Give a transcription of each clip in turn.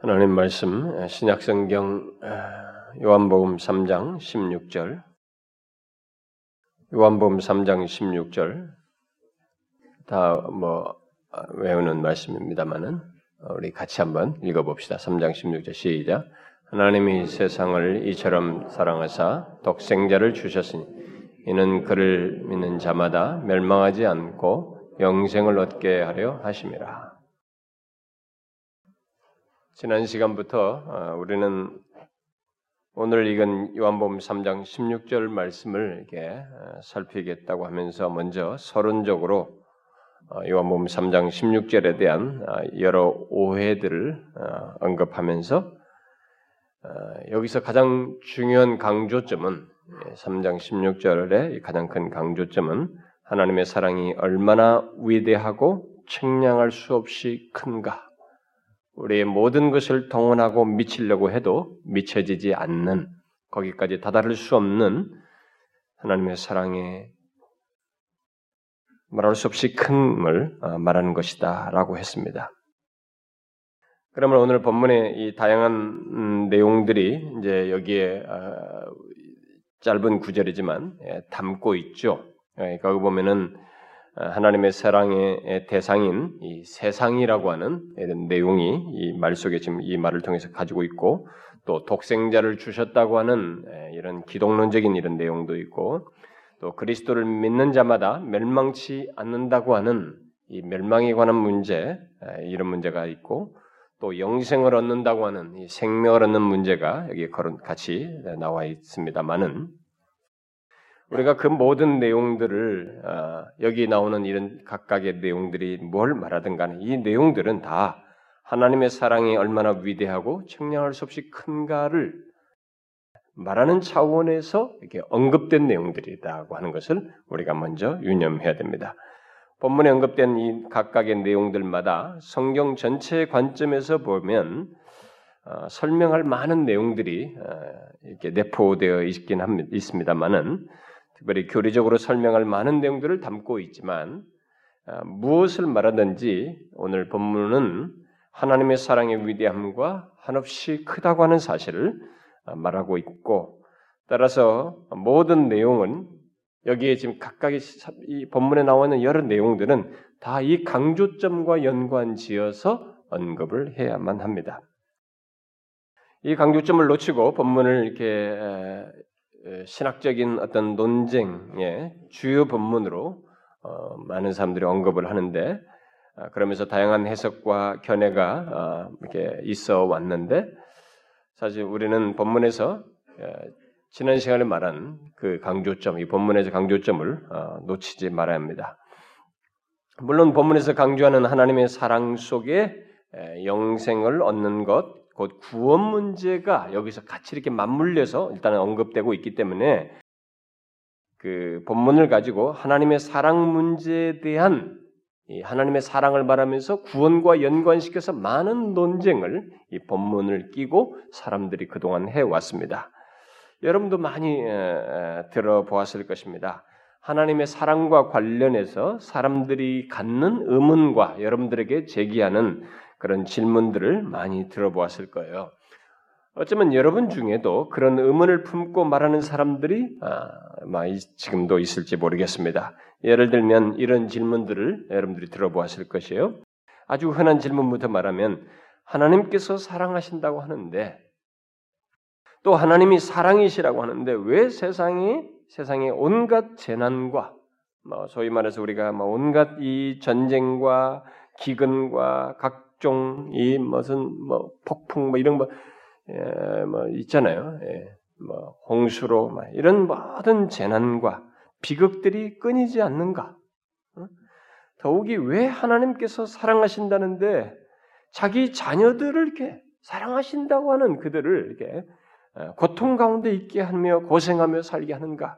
하나님 말씀 신약성경 요한복음 3장 16절 요한복음 3장 16절 다 뭐 외우는 말씀입니다만은 우리 같이 한번 읽어봅시다. 3장 16절 시작. 하나님이 세상을 이처럼 사랑하사 독생자를 주셨으니 이는 그를 믿는 자마다 멸망하지 않고 영생을 얻게 하려 하심이라. 지난 시간부터 어, 우리는 오늘 읽은 요한복음 3장 16절 말씀을 이렇게 어, 살피겠다고 하면서 먼저 서론적으로 어, 요한복음 3장 16절에 대한 여러 오해들을 언급하면서 여기서 가장 중요한 강조점은 3장 예, 16절의 가장 큰 강조점은 하나님의 사랑이 얼마나 위대하고 책량할 수 없이 큰가 우리의 모든 것을 동원하고 미치려고 해도 미쳐지지 않는 거기까지 다다를 수 없는 하나님의 사랑에 말할 수 없이 큰을 어, 말하는 것이다라고 했습니다. 그러면 오늘 본문의 이 다양한 음, 내용들이 이제 여기에 어, 짧은 구절이지만 예, 담고 있죠. 예, 거기 보면은 어, 하나님의 사랑의 대상인 이 세상이라고 하는 이런 내용이 이 말 속에 지금 이 말을 통해서 가지고 있고 또 독생자를 주셨다고 하는 이런 기독론적인 이런 내용도 있고 또 그리스도를 믿는 자마다 멸망치 않는다고 하는 이 멸망에 관한 문제 이런 문제가 있고 또 영생을 얻는다고 하는 이 생명을 얻는 문제가 여기 같이 나와 있습니다만은 우리가 그 모든 내용들을 어, 여기 나오는 이런 각각의 내용들이 뭘 말하든 간에 이 내용들은 다 하나님의 사랑이 얼마나 위대하고 청량할 수 없이 큰가를 말하는 차원에서 이렇게 언급된 내용들이다고 하는 것을 우리가 먼저 유념해야 됩니다. 본문에 언급된 이 각각의 내용들마다 성경 전체의 관점에서 보면 어, 설명할 많은 내용들이 어, 이렇게 내포되어 있긴 합니다, 있습니다만은 특별히 교리적으로 설명할 많은 내용들을 담고 있지만 어, 무엇을 말하든지 오늘 본문은 하나님의 사랑의 위대함과 한없이 크다고 하는 사실을 어, 말하고 있고 따라서 모든 내용은 여기에 지금 각각의 이 본문에 나와 있는 여러 내용들은 다 이 강조점과 연관지어서 언급을 해야만 합니다. 이 강조점을 놓치고 본문을 이렇게 신학적인 어떤 논쟁의 주요 본문으로 어, 많은 사람들이 언급을 하는데 아, 그러면서 다양한 해석과 견해가 아, 이렇게 있어 왔는데 사실 우리는 본문에서 지난 시간에 말한 그 강조점, 이 본문에서 강조점을 어, 놓치지 말아야 합니다. 물론 본문에서 강조하는 하나님의 사랑 속에 영생을 얻는 것, 곧 구원 문제가 여기서 같이 이렇게 맞물려서 일단 언급되고 있기 때문에 그 본문을 가지고 하나님의 사랑 문제에 대한 하나님의 사랑을 말하면서 구원과 연관시켜서 많은 논쟁을 이 본문을 끼고 사람들이 그동안 해왔습니다. 여러분도 많이 들어보았을 것입니다. 하나님의 사랑과 관련해서 사람들이 갖는 의문과 여러분들에게 제기하는 그런 질문들을 많이 들어보았을 거예요. 어쩌면 여러분 중에도 그런 의문을 품고 말하는 사람들이 아, 지금도 있을지 모르겠습니다. 예를 들면 이런 질문들을 여러분들이 들어보았을 것이에요. 아주 흔한 질문부터 말하면 하나님께서 사랑하신다고 하는데 또 하나님이 사랑이시라고 하는데 왜 세상이 세상의 온갖 재난과 뭐 소위 말해서 우리가 뭐 온갖 이 전쟁과 기근과 각 각종 이 무슨 뭐 폭풍 뭐 이런 뭐, 예, 뭐 있잖아요. 예, 뭐 홍수로 막 이런 모든 재난과 비극들이 끊이지 않는가? 어? 더욱이 왜 하나님께서 사랑하신다는데 자기 자녀들을 이렇게 사랑하신다고 하는 그들을 이렇게 어, 고통 가운데 있게 하며 고생하며 살게 하는가?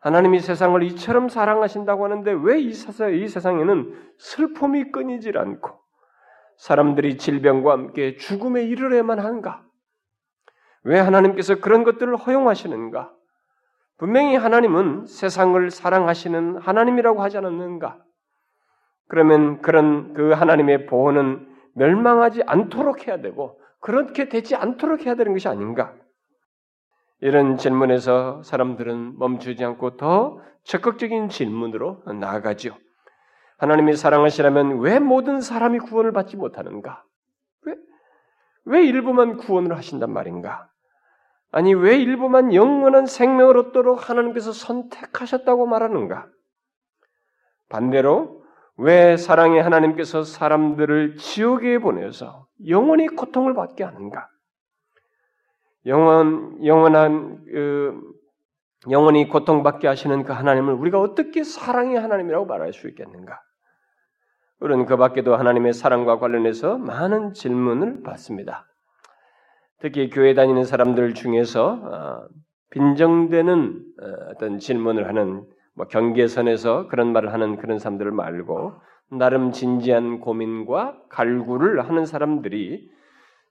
하나님이 세상을 이처럼 사랑하신다고 하는데 왜 이 세상에는 슬픔이 끊이질 않고 사람들이 질병과 함께 죽음에 이르려만 한가? 왜 하나님께서 그런 것들을 허용하시는가? 분명히 하나님은 세상을 사랑하시는 하나님이라고 하지 않았는가? 그러면 그런 그 하나님의 보호는 멸망하지 않도록 해야 되고 그렇게 되지 않도록 해야 되는 것이 아닌가? 이런 질문에서 사람들은 멈추지 않고 더 적극적인 질문으로 나아가죠. 하나님이 사랑하시라면 왜 모든 사람이 구원을 받지 못하는가? 왜, 왜 일부만 구원을 하신단 말인가? 아니, 왜 일부만 영원한 생명을 얻도록 하나님께서 선택하셨다고 말하는가? 반대로, 왜 사랑의 하나님께서 사람들을 지옥에 보내서 영원히 고통을 받게 하는가? 영원, 영원한, 그, 영원히 고통받게 하시는 그 하나님을 우리가 어떻게 사랑의 하나님이라고 말할 수 있겠는가? 우리는 그 밖에도 하나님의 사랑과 관련해서 많은 질문을 받습니다. 특히 교회 다니는 사람들 중에서 어, 빈정되는 어, 어떤 질문을 하는 뭐 경계선에서 그런 말을 하는 그런 사람들을 말고 나름 진지한 고민과 갈구를 하는 사람들이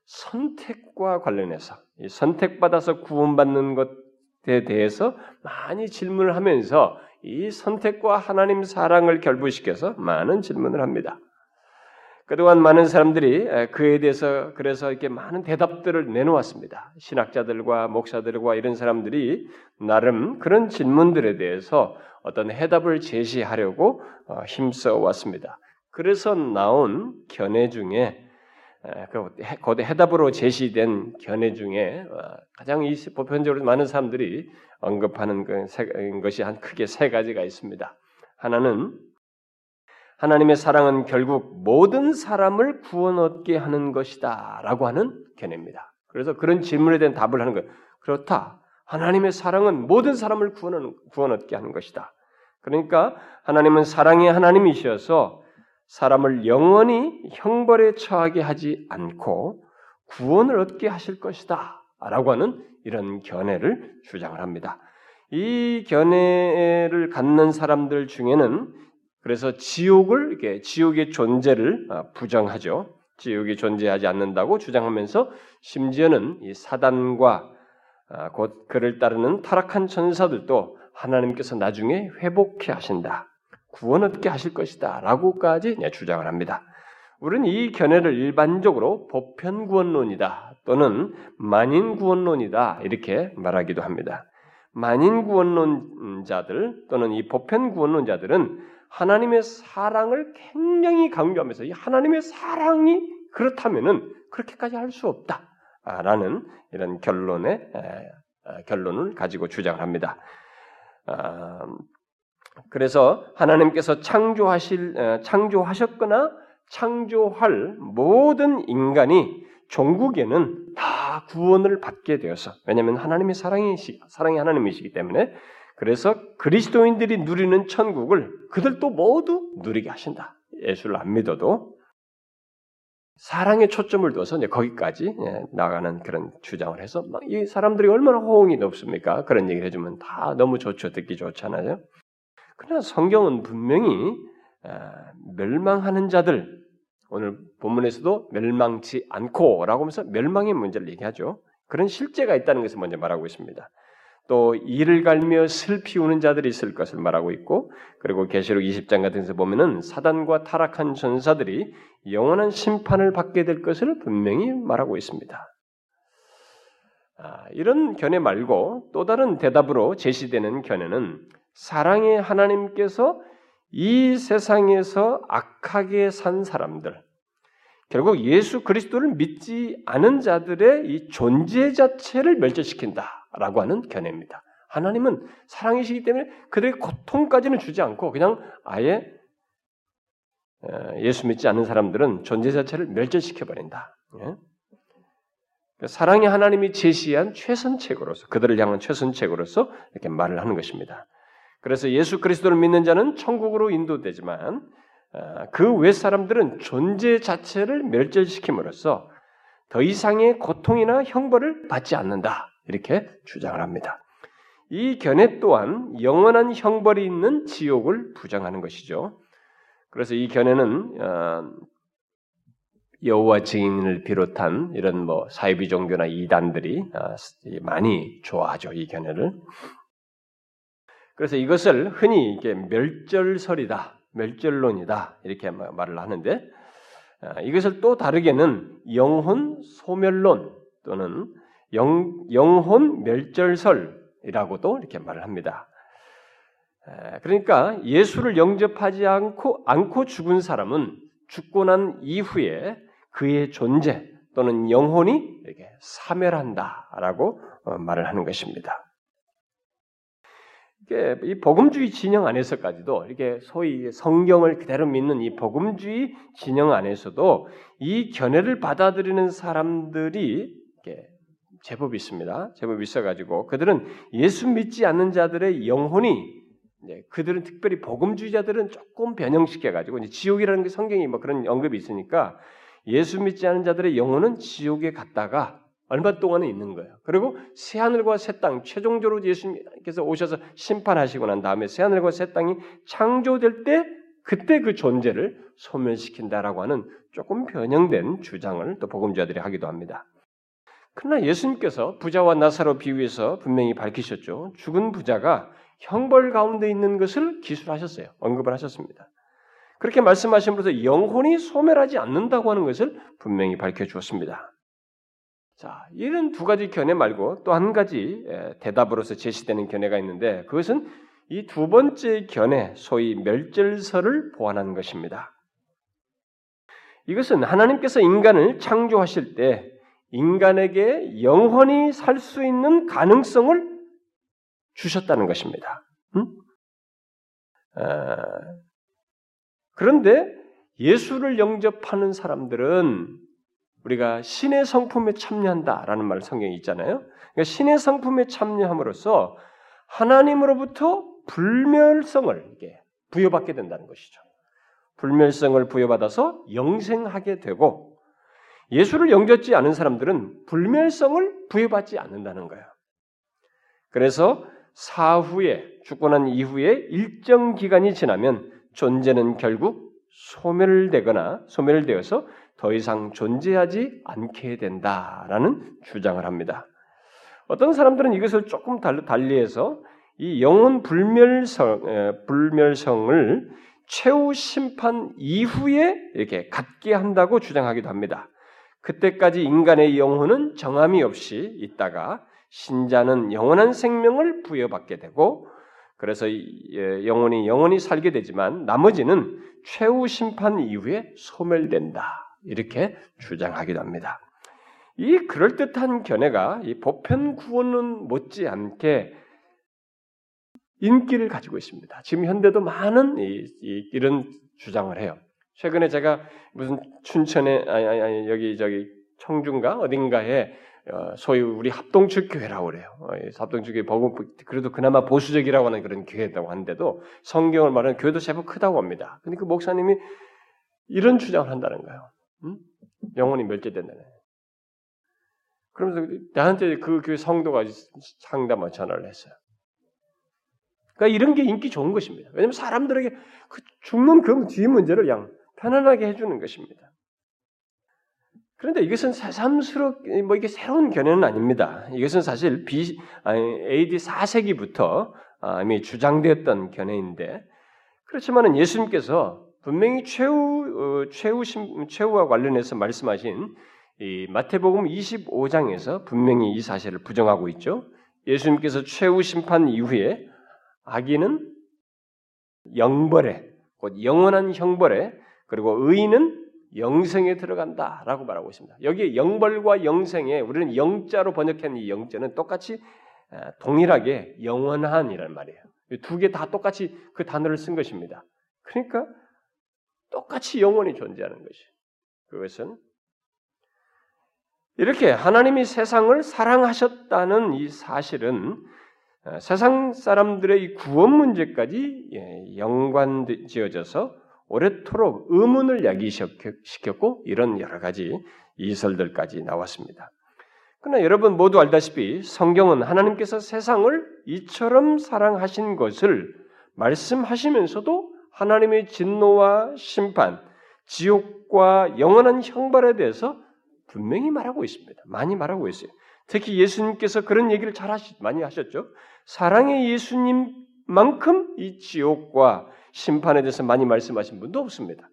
선택과 관련해서 선택받아서 구원받는 것에 대해서 많이 질문을 하면서 이 선택과 하나님 사랑을 결부시켜서 많은 질문을 합니다. 그동안 많은 사람들이 그에 대해서 그래서 이렇게 많은 대답들을 내놓았습니다. 신학자들과 목사들과 이런 사람들이 나름 그런 질문들에 대해서 어떤 해답을 제시하려고 어, 힘써 왔습니다. 그래서 나온 견해 중에 그 해답으로 제시된 견해 중에 어, 가장 보편적으로 많은 사람들이 언급하는 그 것이 한 크게 세 가지가 있습니다. 하나는 하나님의 사랑은 결국 모든 사람을 구원 얻게 하는 것이다라고 하는 견해입니다. 그래서 그런 질문에 대한 답을 하는 거예요. 그렇다. 하나님의 사랑은 모든 사람을 구원 얻게 하는 것이다. 그러니까 하나님은 사랑의 하나님이셔서 사람을 영원히 형벌에 처하게 하지 않고 구원을 얻게 하실 것이다. 라고 하는 이런 견해를 주장을 합니다. 이 견해를 갖는 사람들 중에는 그래서 지옥을 이렇게 지옥의 존재를 어, 부정하죠. 지옥이 존재하지 않는다고 주장하면서 심지어는 이 사단과 아, 곧 그를 따르는 타락한 천사들도 하나님께서 나중에 회복해 하신다. 구원 얻게 하실 것이다. 라고까지 주장을 합니다. 우리는 이 견해를 일반적으로 보편 구원론이다 또는 만인 구원론이다 이렇게 말하기도 합니다. 만인 구원론자들 또는 이 보편 구원론자들은 하나님의 사랑을 굉장히 강조하면서 이 하나님의 사랑이 그렇다면은 그렇게까지 할 수 없다라는 이런 결론의 결론을 가지고 주장을 합니다. 아, 그래서 하나님께서 창조하실 창조하셨거나 창조할 모든 인간이 종국에는 다 구원을 받게 되어서 왜냐하면 하나님의 사랑이시 사랑의 하나님이시기 때문에 그래서 그리스도인들이 누리는 천국을 그들도 모두 누리게 하신다. 예수를 안 믿어도 사랑에 초점을 둬서 이제 거기까지 예, 나가는 그런 주장을 해서 이 사람들이 얼마나 호응이 높습니까? 그런 얘기를 해주면 다 너무 좋죠, 듣기 좋잖아요. 그러나 성경은 분명히 아, 멸망하는 자들 오늘 본문에서도 멸망치 않고라고 하면서 멸망의 문제를 얘기하죠. 그런 실제가 있다는 것을 먼저 말하고 있습니다. 또 이를 갈며 슬피 우는 자들이 있을 것을 말하고 있고 그리고 계시록 20장 같은 데서 보면은 사단과 타락한 전사들이 영원한 심판을 받게 될 것을 분명히 말하고 있습니다. 아, 이런 견해 말고 또 다른 대답으로 제시되는 견해는 사랑의 하나님께서 이 세상에서 악하게 산 사람들, 결국 예수 그리스도를 믿지 않은 자들의 이 존재 자체를 멸절시킨다라고 하는 견해입니다. 하나님은 사랑이시기 때문에 그들의 고통까지는 주지 않고 그냥 아예 어, 예수 믿지 않는 사람들은 존재 자체를 멸절시켜 버린다. 예? 그러니까 사랑의 하나님이 제시한 최선책으로서 그들을 향한 최선책으로서 이렇게 말을 하는 것입니다. 그래서 예수 그리스도를 믿는 자는 천국으로 인도되지만 어, 그외 사람들은 존재 자체를 멸절시킴으로써 더 이상의 고통이나 형벌을 받지 않는다. 이렇게 주장을 합니다. 이 견해 또한 영원한 형벌이 있는 지옥을 부정하는 것이죠. 그래서 이 견해는 어, 여호와 증인을 비롯한 이런 뭐 사이비 종교나 이단들이 어, 많이 좋아하죠 이 견해를. 그래서 이것을 흔히 이게 멸절설이다, 멸절론이다 이렇게 말을 하는데 아, 이것을 또 다르게는 영혼 소멸론 또는 영, 영혼 멸절설이라고도 이렇게 말을 합니다. 그러니까 예수를 영접하지 않고 않고 죽은 사람은 죽고 난 이후에 그의 존재 또는 영혼이 이렇게 사멸한다라고 어, 말을 하는 것입니다. 이 복음주의 진영 안에서까지도 이렇게 소위 성경을 그대로 믿는 이 복음주의 진영 안에서도 이 견해를 받아들이는 사람들이 제법 있습니다. 제법 있어가지고 그들은 예수 믿지 않는 자들의 영혼이 그들은 특별히 복음주의자들은 조금 변형시켜가지고 지옥이라는 게 성경이 뭐 그런 언급이 있으니까 예수 믿지 않는 자들의 영혼은 지옥에 갔다가 얼마 동안은 있는 거예요. 그리고 새 하늘과 새 땅, 최종적으로 예수님께서 오셔서 심판하시고 난 다음에 새 하늘과 새 땅이 창조될 때 그때 그 존재를 소멸시킨다라고 하는 조금 변형된 주장을 또 복음자들이 하기도 합니다. 그러나 예수님께서 부자와 나사로 비유해서 분명히 밝히셨죠. 죽은 부자가 형벌 가운데 있는 것을 기술하셨어요. 언급을 하셨습니다. 그렇게 말씀하심으로써 영혼이 소멸하지 않는다고 하는 것을 분명히 밝혀 주었습니다. 자, 이런 두 가지 견해 말고 또 한 가지 대답으로서 제시되는 견해가 있는데 그것은 이 두 번째 견해, 소위 멸절설을 보완한 것입니다. 이것은 하나님께서 인간을 창조하실 때 인간에게 영원히 살 수 있는 가능성을 주셨다는 것입니다. 음? 아, 그런데 예수를 영접하는 사람들은 우리가 신의 성품에 참여한다라는 말 성경에 있잖아요. 그러니까 신의 성품에 참여함으로써 하나님으로부터 불멸성을 부여받게 된다는 것이죠. 불멸성을 부여받아서 영생하게 되고 예수를 영접지 않은 사람들은 불멸성을 부여받지 않는다는 거예요. 그래서 사후에 죽고 난 이후에 일정 기간이 지나면 존재는 결국 소멸되거나 소멸되어서 더 이상 존재하지 않게 된다라는 주장을 합니다. 어떤 사람들은 이것을 조금 달리해서 이 영혼 불멸성, 불멸성을 최후 심판 이후에 이렇게 갖게 한다고 주장하기도 합니다. 그때까지 인간의 영혼은 정함이 없이 있다가 신자는 영원한 생명을 부여받게 되고 그래서 예, 영혼이 영원히 살게 되지만 나머지는 최후 심판 이후에 소멸된다. 이렇게 주장하기도 합니다. 이 그럴듯한 견해가 이 보편 구원은 못지않게 인기를 가지고 있습니다. 지금 현대도 많은 이, 이, 이런 주장을 해요. 최근에 제가 무슨 춘천에 아니, 아니, 아니 여기 저기 청중가 어딘가에 어, 소위 우리 합동축 교회라고 그래요. 어, 합동축 교회 보고 그래도 그나마 보수적이라고 하는 그런 교회라고 하는데도 성경을 말하는 교회도 제법 크다고 합니다. 근데 그 목사님이 이런 주장을 한다는 거예요. 응? 영혼이 멸제된다네. 그러면서 나한테 그 교회 성도가 상담한 전화를 했어요. 그러니까 이런 게 인기 좋은 것입니다. 왜냐하면 사람들에게 그 죽는 그뒤 문제를 그냥 편안하게 해주는 것입니다. 그런데 이것은 새삼스럽 뭐 이게 새로운 견해는 아닙니다. 이것은 사실 B, 아니, AD 4세기부터 아, 이미 주장되었던 견해인데 그렇지만은 예수님께서 분명히 최후 어, 최후 심, 최후와 관련해서 말씀하신 이 마태복음 25장에서 분명히 이 사실을 부정하고 있죠. 예수님께서 최후 심판 이후에 악인은 영벌에 곧 영원한 형벌에 그리고 의인은 영생에 들어간다라고 말하고 있습니다. 여기 영벌과 영생에 우리는 영자로 번역한 이 영자는 똑같이 동일하게 영원한이라는 말이에요. 두 개 다 똑같이 그 단어를 쓴 것입니다. 그러니까 똑같이 영원히 존재하는 것이. 그것은 이렇게 하나님이 세상을 사랑하셨다는 이 사실은 세상 사람들의 구원 문제까지 예, 연관지어져서 오래도록 의문을 야기시켰고 이런 여러 가지 이설들까지 나왔습니다. 그러나 여러분 모두 알다시피 성경은 하나님께서 세상을 이처럼 사랑하신 것을 말씀하시면서도 하나님의 진노와 심판, 지옥과 영원한 형벌에 대해서 분명히 말하고 있습니다. 많이 말하고 있어요. 특히 예수님께서 그런 얘기를 잘 하시, 많이 하셨죠. 사랑의 예수님만큼 이 지옥과 심판에 대해서 많이 말씀하신 분도 없습니다.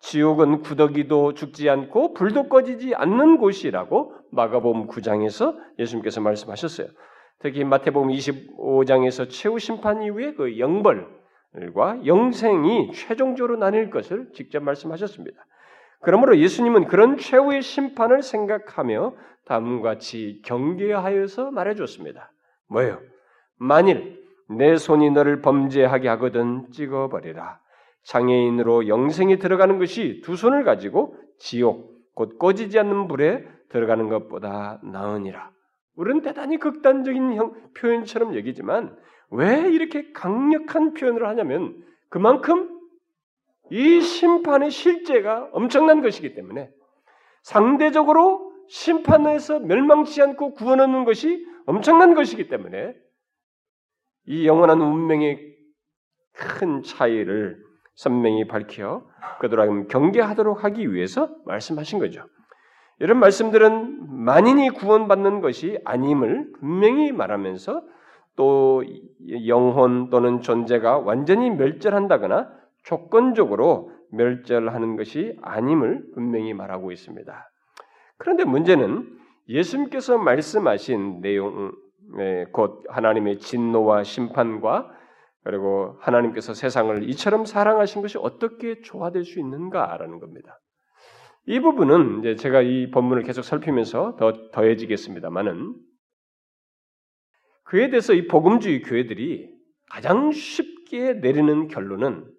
지옥은 구더기도 죽지 않고 불도 꺼지지 않는 곳이라고 마가복음 9장에서 예수님께서 말씀하셨어요. 특히 마태복음 25장에서 최후 심판 이후에 그 영벌 과 영생이 최종적으로 나뉠 것을 직접 말씀하셨습니다. 그러므로 예수님은 그런 최후의 심판을 생각하며 다음과 같이 경계하여서 말해줬습니다. 뭐예요? 만일 내 손이 너를 범죄하게 하거든 찍어버리라. 장애인으로 영생이 들어가는 것이 두 손을 가지고 지옥, 곧 꺼지지 않는 불에 들어가는 것보다 나으니라. 우리는 대단히 극단적인 형, 표현처럼 여기지만 왜 이렇게 강력한 표현을 하냐면 그만큼 이 심판의 실제가 엄청난 것이기 때문에 상대적으로 심판에서 멸망치 않고 구원 얻는 것이 엄청난 것이기 때문에 이 영원한 운명의 큰 차이를 선명히 밝혀 그들하고 경계하도록 하기 위해서 말씀하신 거죠. 이런 말씀들은 만인이 구원받는 것이 아님을 분명히 말하면서 또 영혼 또는 존재가 완전히 멸절한다거나 조건적으로 멸절하는 것이 아님을 분명히 말하고 있습니다. 그런데 문제는 예수님께서 말씀하신 내용, 곧 하나님의 진노와 심판과 그리고 하나님께서 세상을 이처럼 사랑하신 것이 어떻게 조화될 수 있는가라는 겁니다. 이 부분은 이제 제가 이 본문을 계속 살피면서 더 더해지겠습니다만은 그에 대해서 이 복음주의 교회들이 가장 쉽게 내리는 결론은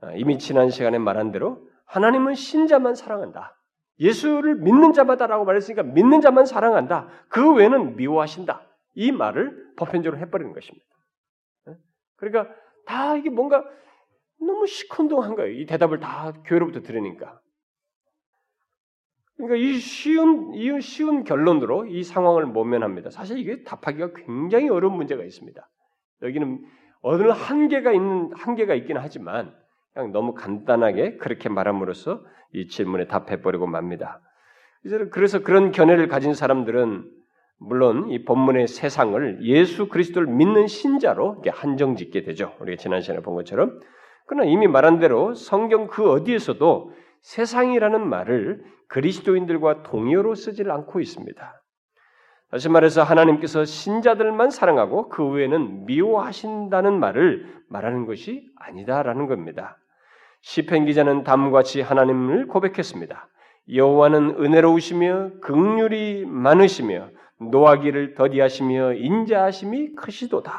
아, 이미 지난 시간에 말한 대로 하나님은 신자만 사랑한다. 예수를 믿는 자마다라고 말했으니까 믿는 자만 사랑한다. 그 외에는 미워하신다. 이 말을 보편적으로 해버리는 것입니다. 예? 그러니까 다 이게 뭔가 너무 시큰둥한 거예요. 이 대답을 다 교회로부터 들으니까. 그러니까 이 쉬운 이 쉬운 결론으로 이 상황을 모면합니다. 사실 이게 답하기가 굉장히 어려운 문제가 있습니다. 여기는 어느 한계가 있는 한계가 있긴 하지만 그냥 너무 간단하게 그렇게 말함으로써 이 질문에 답해버리고 맙니다. 그래서 그런 견해를 가진 사람들은 물론 이 본문의 세상을 예수 그리스도를 믿는 신자로 한정짓게 되죠. 우리가 지난 시간에 본 것처럼. 그러나 이미 말한 대로 성경 그 어디에서도 세상이라는 말을 그리스도인들과 동의어로 쓰지를 않고 있습니다. 다시 말해서 하나님께서 신자들만 사랑하고 그 외에는 미워하신다는 말을 말하는 것이 아니다라는 겁니다. 시편 기자는 다음과 같이 하나님을 고백했습니다. 여호와는 은혜로우시며 극률이 많으시며 노하기를 더디하시며 인자하심이 크시도다.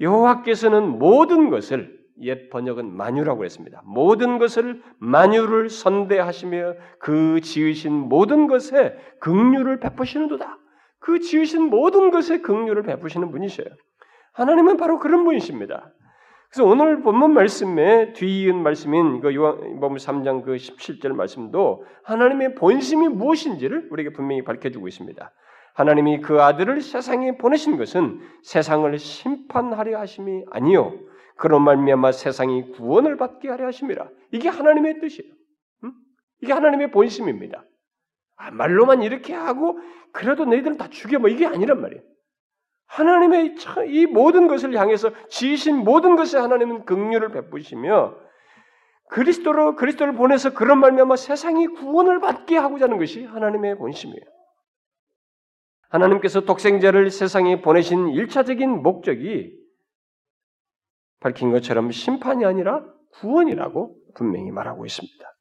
여호와께서는 모든 것을 옛 번역은 만유라고 했습니다. 모든 것을 만유를 선대하시며 그 지으신 모든 것에 극률을 베푸시는도다. 그 지으신 모든 것에 극률을 베푸시는 분이셔요. 하나님은 바로 그런 분이십니다. 그래서 오늘 본문 말씀에 뒤이은 말씀인 그 요한복음 3장 그 17절 말씀도 하나님의 본심이 무엇인지를 우리에게 분명히 밝혀주고 있습니다. 하나님이 그 아들을 세상에 보내신 것은 세상을 심판하려 하심이 아니요 그런 말미암아 세상이 구원을 받게 하려 하심이라. 이게 하나님의 뜻이에요. 응? 이게 하나님의 본심입니다. 아, 말로만 이렇게 하고 그래도 너희들은 다 죽여 뭐 이게 아니란 말이에요. 하나님의 이 모든 것을 향해서 지으신 모든 것에 하나님은 긍휼을 베푸시며 그리스도로 그리스도를 보내서 그런 말미암아 세상이 구원을 받게 하고자 하는 것이 하나님의 본심이에요. 하나님께서 독생자를 세상에 보내신 일차적인 목적이 밝힌 것처럼 심판이 아니라 구원이라고 분명히 말하고 있습니다.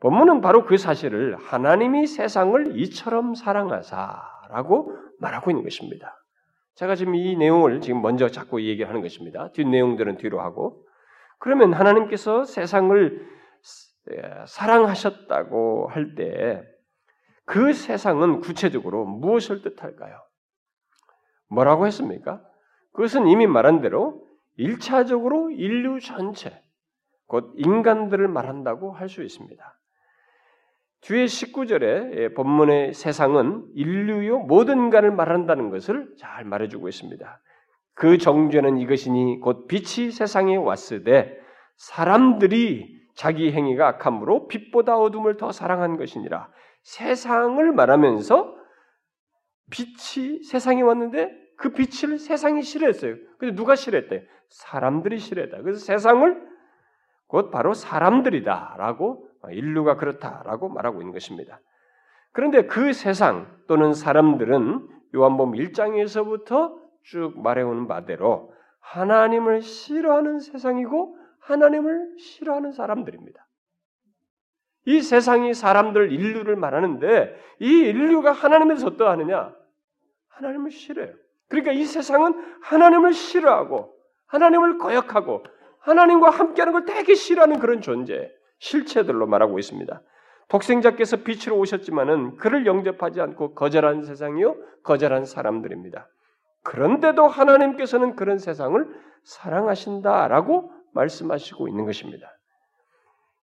본문은 바로 그 사실을 하나님이 세상을 이처럼 사랑하사라고 말하고 있는 것입니다. 제가 지금 이 내용을 지금 먼저 자꾸 얘기하는 것입니다. 뒷 내용들은 뒤로 하고 그러면 하나님께서 세상을 사랑하셨다고 할 때 그 세상은 구체적으로 무엇을 뜻할까요? 뭐라고 했습니까? 그것은 이미 말한 대로 1차적으로 인류 전체, 곧 인간들을 말한다고 할 수 있습니다. 뒤에 19절에 본문의 세상은 인류요 모든 인간을 말한다는 것을 잘 말해주고 있습니다. 그 정죄는 이것이니 곧 빛이 세상에 왔으되 사람들이 자기 행위가 악함으로 빛보다 어둠을 더 사랑한 것이니라. 세상을 말하면서 빛이 세상에 왔는데 그 빛을 세상이 싫어했어요. 근데 누가 싫어했대? 사람들이 싫어했다. 그래서 세상을 곧 바로 사람들이다라고 인류가 그렇다라고 말하고 있는 것입니다. 그런데 그 세상 또는 사람들은 요한복음 1장에서부터 쭉 말해오는 바대로 하나님을 싫어하는 세상이고 하나님을 싫어하는 사람들입니다. 이 세상이 사람들 인류를 말하는데 이 인류가 하나님에서 어떠하느냐? 하나님을 싫어요. 그러니까 이 세상은 하나님을 싫어하고 하나님을 거역하고 하나님과 함께하는 걸 되게 싫어하는 그런 존재, 실체들로 말하고 있습니다. 독생자께서 빛으로 오셨지만은 그를 영접하지 않고 거절한 세상이요, 거절한 사람들입니다. 그런데도 하나님께서는 그런 세상을 사랑하신다라고 말씀하시고 있는 것입니다.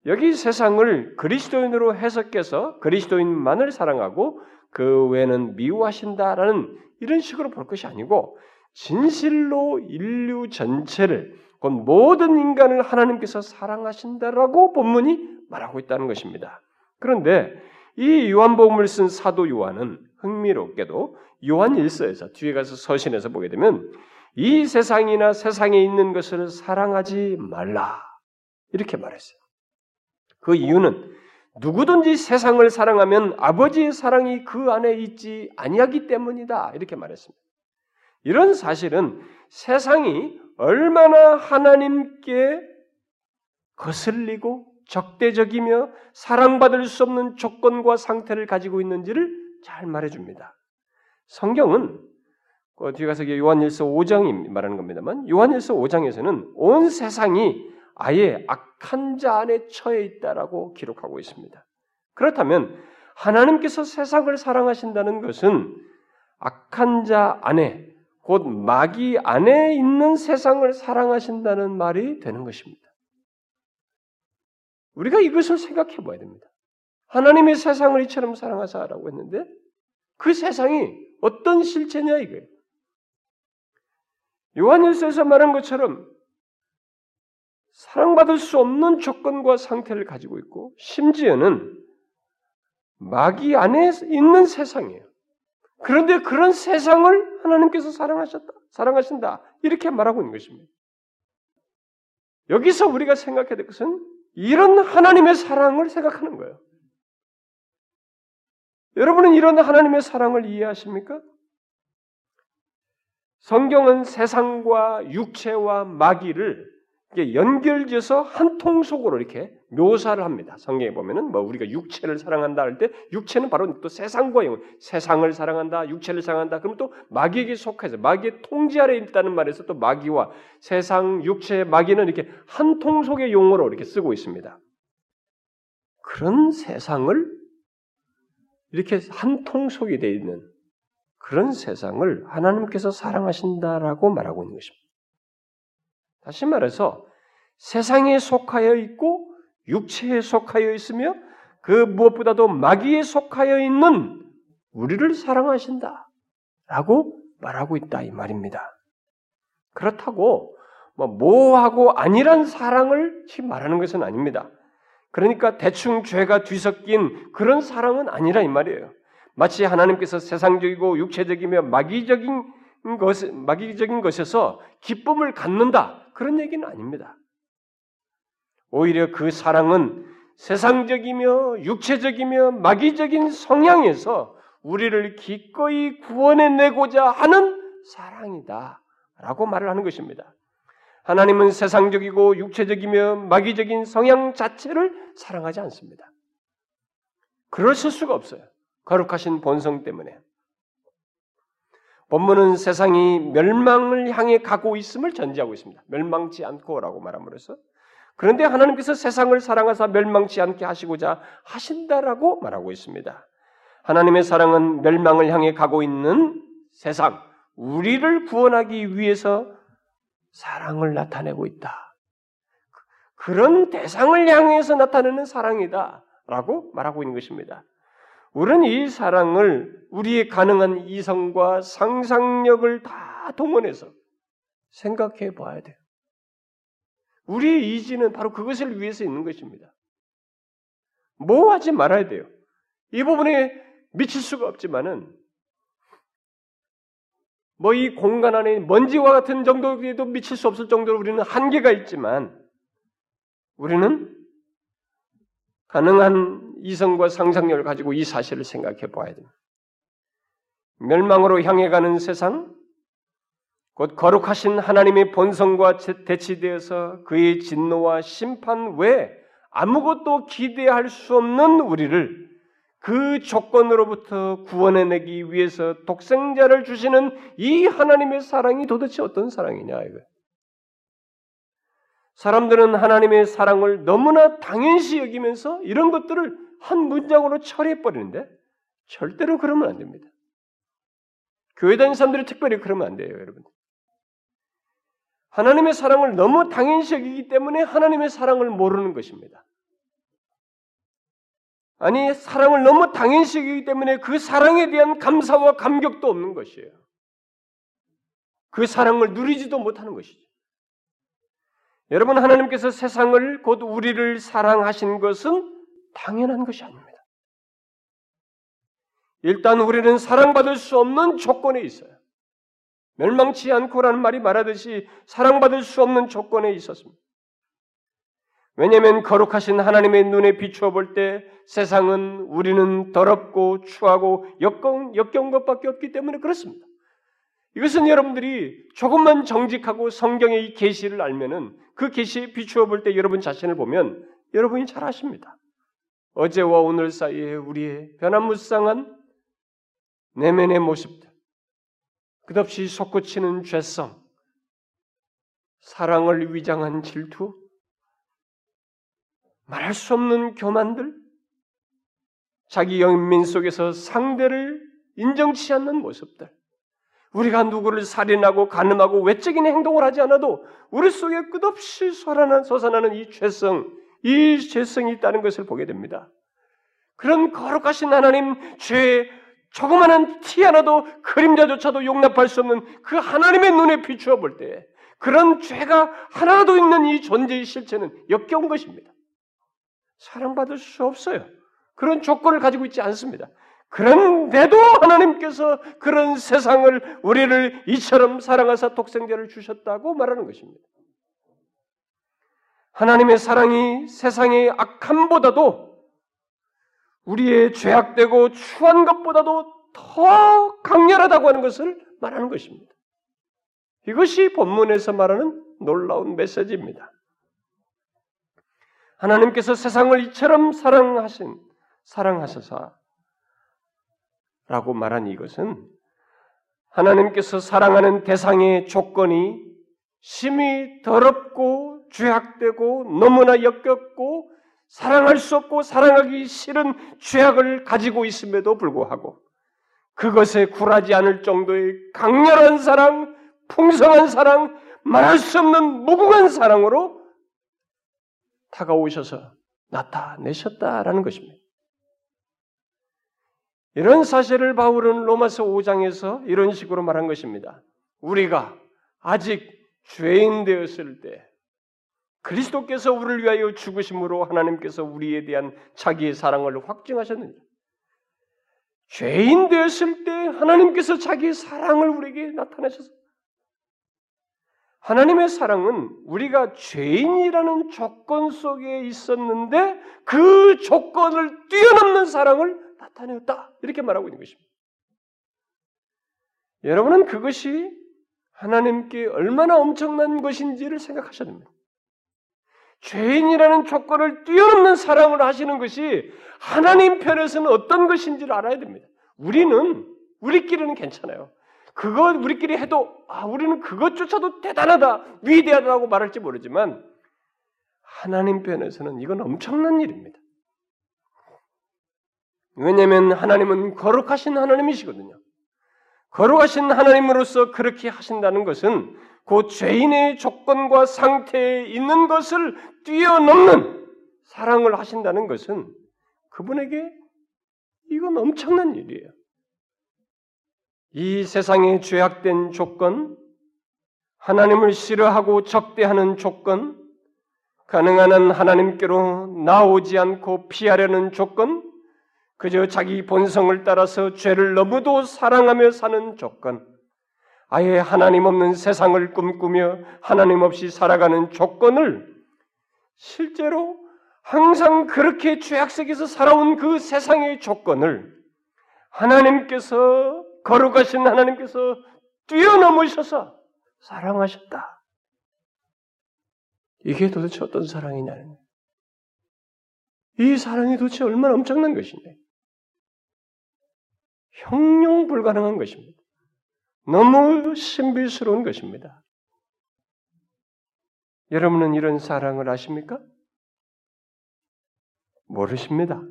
여기 세상을 그리스도인으로 해석해서 그리스도인만을 사랑하고 그 외에는 미워하신다라는 이런 식으로 볼 것이 아니고 진실로 인류 전체를 곧 모든 인간을 하나님께서 사랑하신다라고 본문이 말하고 있다는 것입니다. 그런데 이 요한복음을 쓴 사도 요한은 흥미롭게도 요한 일서에서 뒤에 가서 서신에서 보게 되면 이 세상이나 세상에 있는 것을 사랑하지 말라 이렇게 말했어요. 그 이유는 누구든지 세상을 사랑하면 아버지의 사랑이 그 안에 있지 아니하기 때문이다 이렇게 말했습니다. 이런 사실은 세상이 얼마나 하나님께 거슬리고 적대적이며 사랑받을 수 없는 조건과 상태를 가지고 있는지를 잘 말해줍니다. 성경은 그 뒤에 가서 요한일서 5장이 말하는 겁니다만 요한일서 5장에서는 온 세상이 아예 악한 자 안에 처해 있다라고 기록하고 있습니다. 그렇다면 하나님께서 세상을 사랑하신다는 것은 악한 자 안에 곧 마귀 안에 있는 세상을 사랑하신다는 말이 되는 것입니다. 우리가 이것을 생각해 봐야 됩니다. 하나님의 세상을 이처럼 사랑하사라고 했는데 그 세상이 어떤 실체냐 이거예요. 요한일서에서 말한 것처럼 사랑받을 수 없는 조건과 상태를 가지고 있고 심지어는 마귀 안에 있는 세상이에요. 그런데 그런 세상을 하나님께서 사랑하셨다, 사랑하신다 이렇게 말하고 있는 것입니다. 여기서 우리가 생각해야 될 것은 이런 하나님의 사랑을 생각하는 거예요. 여러분은 이런 하나님의 사랑을 이해하십니까? 성경은 세상과 육체와 마귀를 연결지어서 한 통 속으로 이렇게 묘사를 합니다. 성경에 보면은 뭐 우리가 육체를 사랑한다 할 때 육체는 바로 또 세상과 영, 세상을 사랑한다, 육체를 사랑한다. 그러면 또 마귀에게 속해서 마귀의 통제 아래 있다는 말에서 또 마귀와 세상, 육체, 마귀는 이렇게 한 통 속의 용어로 이렇게 쓰고 있습니다. 그런 세상을 이렇게 한 통 속이 되어 있는 그런 세상을 하나님께서 사랑하신다라고 말하고 있는 것입니다. 다시 말해서 세상에 속하여 있고 육체에 속하여 있으며 그 무엇보다도 마귀에 속하여 있는 우리를 사랑하신다. 라고 말하고 있다. 이 말입니다. 그렇다고 뭐 모하고 아니란 사랑을 말하는 것은 아닙니다. 그러니까 대충 죄가 뒤섞인 그런 사랑은 아니라 이 말이에요. 마치 하나님께서 세상적이고 육체적이며 마귀적인 것, 마귀적인 것에서 기쁨을 갖는다. 그런 얘기는 아닙니다. 오히려 그 사랑은 세상적이며 육체적이며 마귀적인 성향에서 우리를 기꺼이 구원해내고자 하는 사랑이다. 라고 말을 하는 것입니다. 하나님은 세상적이고 육체적이며 마귀적인 성향 자체를 사랑하지 않습니다. 그러실 수가 없어요. 거룩하신 본성 때문에. 본문은 세상이 멸망을 향해 가고 있음을 전제하고 있습니다. 멸망치 않고라고 말함으로써 그런데 하나님께서 세상을 사랑하사 멸망치 않게 하시고자 하신다라고 말하고 있습니다. 하나님의 사랑은 멸망을 향해 가고 있는 세상, 우리를 구원하기 위해서 사랑을 나타내고 있다. 그런 대상을 향해서 나타내는 사랑이다 라고 말하고 있는 것입니다. 우리는 이 사랑을 우리의 가능한 이성과 상상력을 다 동원해서 생각해 봐야 돼요. 우리의 의지는 바로 그것을 위해서 있는 것입니다. 뭐 하지 말아야 돼요. 이 부분에 미칠 수가 없지만은 뭐 이 공간 안에 먼지와 같은 정도에도 미칠 수 없을 정도로 우리는 한계가 있지만 우리는 가능한 이성과 상상력을 가지고 이 사실을 생각해 봐야 됩니다. 멸망으로 향해 가는 세상, 곧 거룩하신 하나님의 본성과 대치되어서 그의 진노와 심판 외에 아무것도 기대할 수 없는 우리를 그 조건으로부터 구원해내기 위해서 독생자를 주시는 이 하나님의 사랑이 도대체 어떤 사랑이냐 이거. 사람들은 하나님의 사랑을 너무나 당연시 여기면서 이런 것들을 한 문장으로 처리해 버리는데 절대로 그러면 안 됩니다. 교회 다니는 사람들이 특별히 그러면 안 돼요, 여러분. 하나님의 사랑을 너무 당연시 여기기 때문에 하나님의 사랑을 모르는 것입니다. 아니, 사랑을 너무 당연시 여기기 때문에 그 사랑에 대한 감사와 감격도 없는 것이에요. 그 사랑을 누리지도 못하는 것이죠. 여러분, 하나님께서 세상을 곧 우리를 사랑하신 것은 당연한 것이 아닙니다. 일단 우리는 사랑받을 수 없는 조건에 있어요. 멸망치 않고라는 말이 말하듯이 사랑받을 수 없는 조건에 있었습니다. 왜냐하면 거룩하신 하나님의 눈에 비추어 볼 때 세상은 우리는 더럽고 추하고 역겨운, 역겨운 것밖에 없기 때문에 그렇습니다. 이것은 여러분들이 조금만 정직하고 성경의 이 계시를 알면은 그 계시에 비추어 볼 때 여러분 자신을 보면 여러분이 잘 아십니다. 어제와 오늘 사이에 우리의 변함무쌍한 내면의 모습들, 끝없이 솟구치는 죄성, 사랑을 위장한 질투, 말할 수 없는 교만들, 자기 영민 속에서 상대를 인정치 않는 모습들, 우리가 누구를 살인하고 가늠하고 외적인 행동을 하지 않아도 우리 속에 끝없이 솟아나는 이 죄성, 이 죄성이 있다는 것을 보게 됩니다. 그런 거룩하신 하나님 죄 조그마한 티 하나도 그림자조차도 용납할 수 없는 그 하나님의 눈에 비추어 볼 때 그런 죄가 하나도 있는 이 존재의 실체는 역겨운 것입니다. 사랑받을 수 없어요. 그런 조건을 가지고 있지 않습니다. 그런데도 하나님께서 그런 세상을 우리를 이처럼 사랑하사 독생자를 주셨다고 말하는 것입니다. 하나님의 사랑이 세상의 악함보다도 우리의 죄악되고 추한 것보다도 더 강렬하다고 하는 것을 말하는 것입니다. 이것이 본문에서 말하는 놀라운 메시지입니다. 하나님께서 세상을 이처럼 사랑하신 사랑하셔서 라고 말한 이것은 하나님께서 사랑하는 대상의 조건이 심히 더럽고 죄악되고 너무나 역겹고 사랑할 수 없고 사랑하기 싫은 죄악을 가지고 있음에도 불구하고 그것에 굴하지 않을 정도의 강렬한 사랑, 풍성한 사랑, 말할 수 없는 무궁한 사랑으로 다가오셔서 나타내셨다라는 것입니다. 이런 사실을 바울은 로마서 5장에서 이런 식으로 말한 것입니다. 우리가 아직 죄인 되었을 때 그리스도께서 우리를 위하여 죽으심으로 하나님께서 우리에 대한 자기의 사랑을 확증하셨느냐? 죄인 되었을 때 하나님께서 자기의 사랑을 우리에게 나타내셨어. 하나님의 사랑은 우리가 죄인이라는 조건 속에 있었는데 그 조건을 뛰어넘는 사랑을 나타내었다. 이렇게 말하고 있는 것입니다. 여러분은 그것이 하나님께 얼마나 엄청난 것인지를 생각하셔야 됩니다. 죄인이라는 조건을 뛰어넘는 사랑을 하시는 것이 하나님 편에서는 어떤 것인지를 알아야 됩니다. 우리는 우리끼리는 괜찮아요. 그거 우리끼리 해도 아 우리는 그것조차도 대단하다, 위대하다고 말할지 모르지만 하나님 편에서는 이건 엄청난 일입니다. 왜냐하면 하나님은 거룩하신 하나님이시거든요. 거룩하신 하나님으로서 그렇게 하신다는 것은 그 죄인의 조건과 상태에 있는 것을 뛰어넘는 사랑을 하신다는 것은 그분에게 이건 엄청난 일이에요. 이 세상의 죄악된 조건, 하나님을 싫어하고 적대하는 조건, 가능한 한 하나님께로 나오지 않고 피하려는 조건, 그저 자기 본성을 따라서 죄를 너무도 사랑하며 사는 조건, 아예 하나님 없는 세상을 꿈꾸며 하나님 없이 살아가는 조건을 실제로 항상 그렇게 죄악 속에서 살아온 그 세상의 조건을 하나님께서 거룩하신 하나님께서 뛰어넘으셔서 사랑하셨다. 이게 도대체 어떤 사랑이냐는 이 사랑이 도대체 얼마나 엄청난 것인데 형용 불가능한 것입니다. 너무 신비스러운 것입니다. 여러분은 이런 사랑을 아십니까? 모르십니다.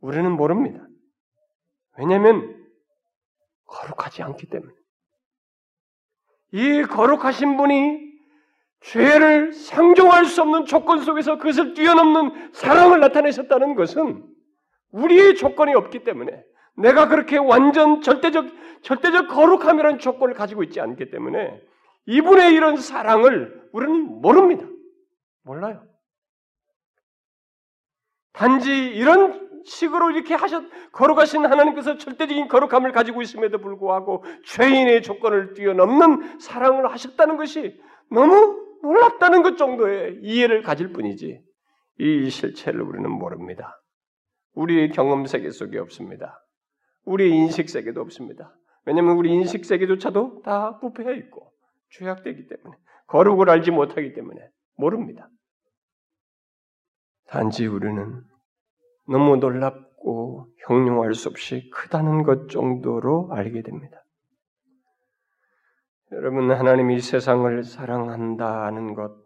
우리는 모릅니다. 왜냐하면 거룩하지 않기 때문에. 이 거룩하신 분이 죄를 상종할 수 없는 조건 속에서 그것을 뛰어넘는 사랑을 나타내셨다는 것은 우리의 조건이 없기 때문에 내가 그렇게 완전 절대적 절대적 거룩함이라는 조건을 가지고 있지 않기 때문에 이분의 이런 사랑을 우리는 모릅니다. 몰라요. 단지 이런 식으로 이렇게 하셨 거룩하신 하나님께서 절대적인 거룩함을 가지고 있음에도 불구하고 죄인의 조건을 뛰어넘는 사랑을 하셨다는 것이 너무 놀랍다는 것 정도의 이해를 가질 뿐이지 이 실체를 우리는 모릅니다. 우리의 경험 세계 속에 없습니다. 우리의 인식 세계도 없습니다. 왜냐하면 우리 인식 세계조차도 다 부패해 있고 죄악되기 때문에 거룩을 알지 못하기 때문에 모릅니다. 단지 우리는 너무 놀랍고 형용할 수 없이 크다는 것 정도로 알게 됩니다. 여러분, 하나님이 세상을 사랑한다는 것,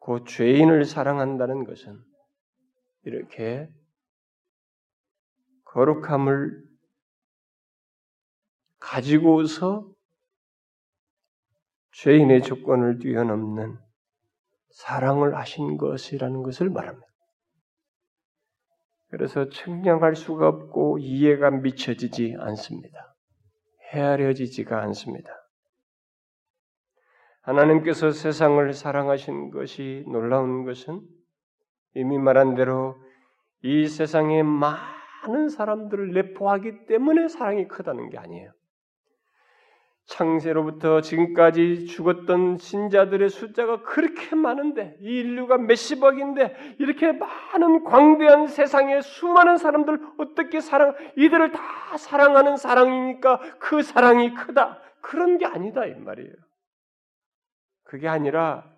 그 죄인을 사랑한다는 것은 이렇게 거룩함을 가지고서 죄인의 조건을 뛰어넘는 사랑을 하신 것이라는 것을 말합니다. 그래서 측량할 수가 없고 이해가 미쳐지지 않습니다. 헤아려지지가 않습니다. 하나님께서 세상을 사랑하신 것이 놀라운 것은 이미 말한 대로 이 세상에 많은 사람들을 내포하기 때문에 사랑이 크다는 게 아니에요. 창세로부터 지금까지 죽었던 신자들의 숫자가 그렇게 많은데 이 인류가 몇십억인데 이렇게 많은 광대한 세상에 수많은 사람들 어떻게 사랑 이들을 다 사랑하는 사랑이니까 그 사랑이 크다 그런 게 아니다 이 말이에요. 그게 아니라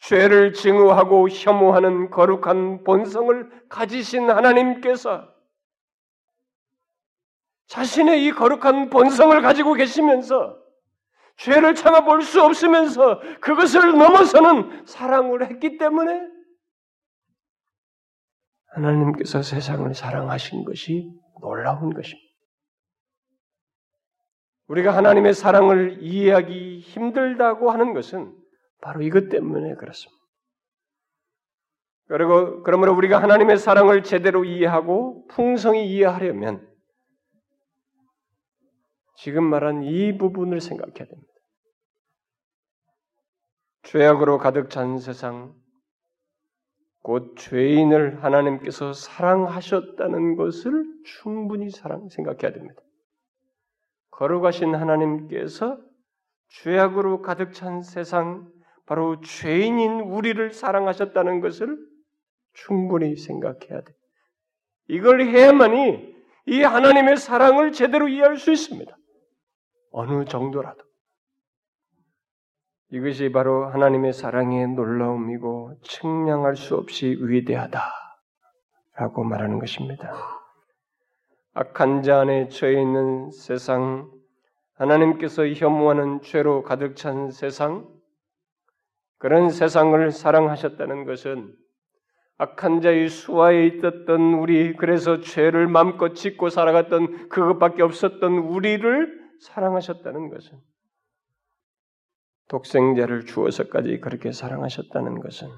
죄를 증오하고 혐오하는 거룩한 본성을 가지신 하나님께서 자신의 이 거룩한 본성을 가지고 계시면서 죄를 참아볼 수 없으면서 그것을 넘어서는 사랑을 했기 때문에 하나님께서 세상을 사랑하신 것이 놀라운 것입니다. 우리가 하나님의 사랑을 이해하기 힘들다고 하는 것은 바로 이것 때문에 그렇습니다. 그리고 그러므로 우리가 하나님의 사랑을 제대로 이해하고 풍성히 이해하려면 지금 말한 이 부분을 생각해야 됩니다. 죄악으로 가득 찬 세상, 곧 죄인을 하나님께서 사랑하셨다는 것을 충분히 사랑 생각해야 됩니다. 거룩하신 하나님께서 죄악으로 가득 찬 세상, 바로 죄인인 우리를 사랑하셨다는 것을 충분히 생각해야 돼. 이걸 해야만이 이 하나님의 사랑을 제대로 이해할 수 있습니다. 어느 정도라도. 이것이 바로 하나님의 사랑의 놀라움이고 측량할 수 없이 위대하다라고 말하는 것입니다. 악한 자 안에 처해 있는 세상, 하나님께서 혐오하는 죄로 가득 찬 세상, 그런 세상을 사랑하셨다는 것은 악한 자의 수하에 있었던 우리, 그래서 죄를 마음껏 짓고 살아갔던 그것밖에 없었던 우리를 사랑하셨다는 것은 독생자를 주어서까지 그렇게 사랑하셨다는 것은